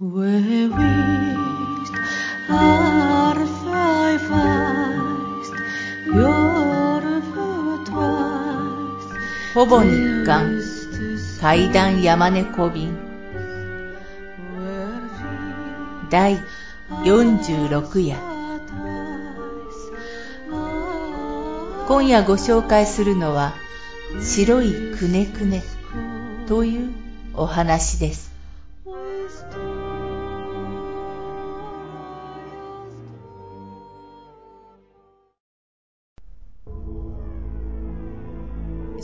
ほぼ日刊階段山猫便第46夜今夜ご紹介するのは白いくねくねというお話です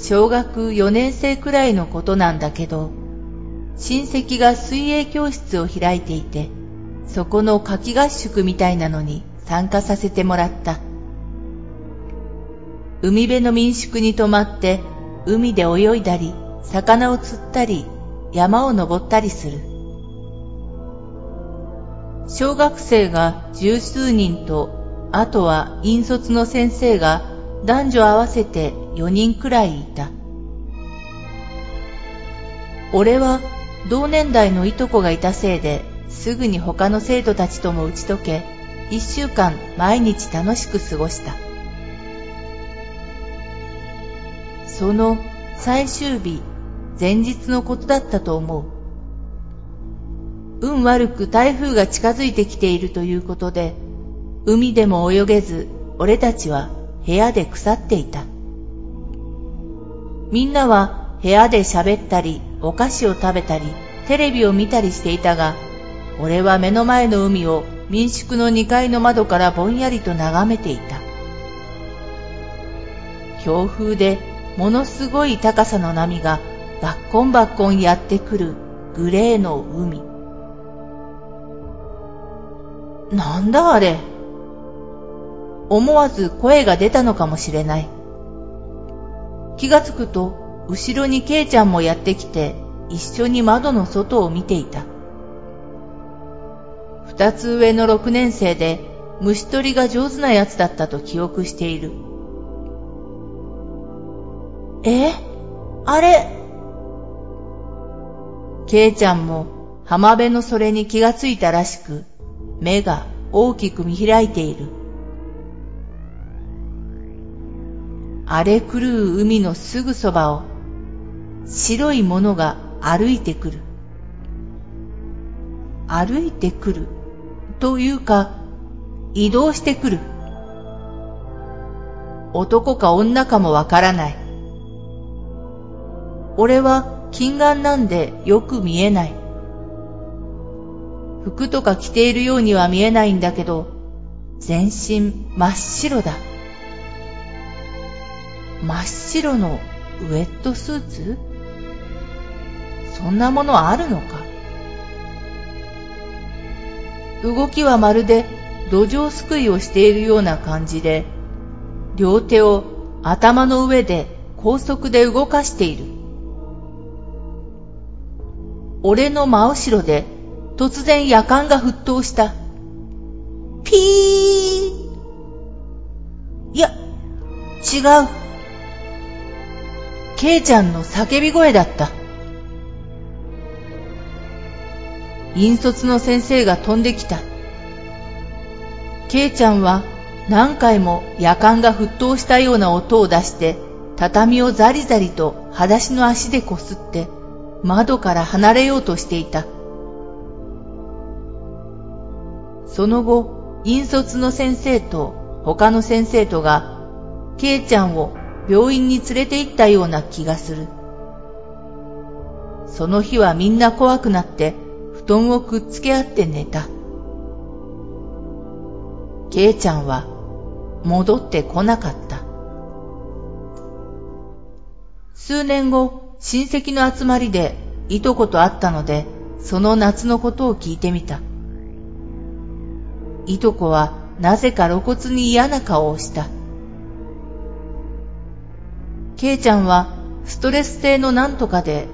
小学4年生くらいのことなんだけど、親戚が水泳教室を開いていて、そこの夏季合宿みたいなのに参加させてもらった。海辺の民宿に泊まって、海で泳いだり、魚を釣ったり、山を登ったりする。小学生が十数人と、あとは引率の先生が男女合わせて4人くらいいた。俺は同年代のいとこがいたせいですぐに他の生徒たちとも打ち解け、一週間毎日楽しく過ごした。その最終日、前日のことだったと思う。運悪く台風が近づいてきているということで、海でも泳げず、俺たちは部屋で腐っていた。みんなは部屋で喋ったり、お菓子を食べたり、テレビを見たりしていたが、俺は目の前の海を民宿の2階の窓からぼんやりと眺めていた。強風でものすごい高さの波がバッコンバッコンやってくるグレーの海。なんだあれ？思わず声が出たのかもしれない。気がつくと、後ろにケイちゃんもやってきて、一緒に窓の外を見ていた。二つ上の六年生で、虫取りが上手なやつだったと記憶している。え？あれ？ケイちゃんも浜辺のそれに気がついたらしく、目が大きく見開いている。荒れ狂う海のすぐそばを白いものが歩いてくる。歩いてくるというか移動してくる。男か女かもわからない。俺は近眼なんでよく見えない。服とか着ているようには見えないんだけど、全身真っ白だ。真っ白のウェットスーツ？そんなものあるのか？動きはまるで土壌すくいをしているような感じで、両手を頭の上で高速で動かしている。俺の真後ろで突然夜間が沸騰した。ピーいや、違う。ケイちゃんの叫び声だった。引率の先生が飛んできた。ケイちゃんは何回も夜間が沸騰したような音を出して畳をザリザリと裸足の足でこすって窓から離れようとしていた。その後、引率の先生と他の先生とが、ケイちゃんを病院に連れて行ったような気がする。その日はみんな怖くなって布団をくっつけ合って寝た。ケイちゃんは戻ってこなかった。数年後、親戚の集まりでいとこと会ったので、その夏のことを聞いてみた。いとこはなぜか露骨に嫌な顔をした。ケイちゃんはストレス性のなんとかで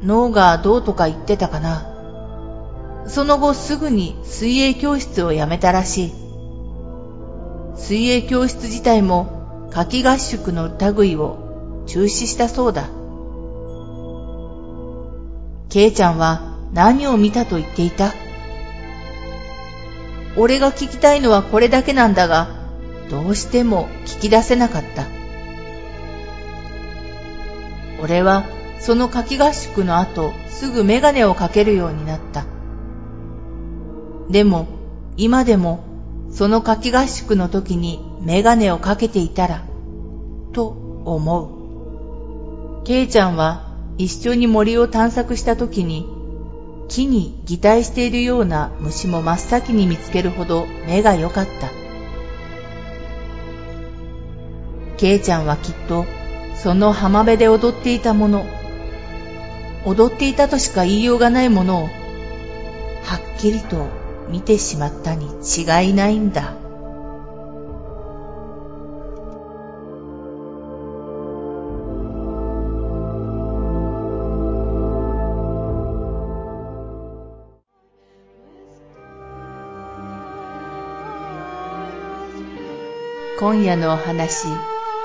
脳がどうとか言ってたかな。その後すぐに水泳教室を辞めたらしい。水泳教室自体も夏季合宿の類を中止したそうだ。ケイちゃんは何を見たと言っていた？俺が聞きたいのはこれだけなんだが、どうしても聞き出せなかった。俺はその夏季合宿の後すぐメガネをかけるようになった。でも今でもその夏季合宿の時にメガネをかけていたら、と思う。ケイちゃんは一緒に森を探索した時に木に擬態しているような虫も真っ先に見つけるほど目が良かった。ケイちゃんはきっとその浜辺で踊っていたもの、踊っていたとしか言いようがないものをはっきりと見てしまったに違いないんだ。今夜のお話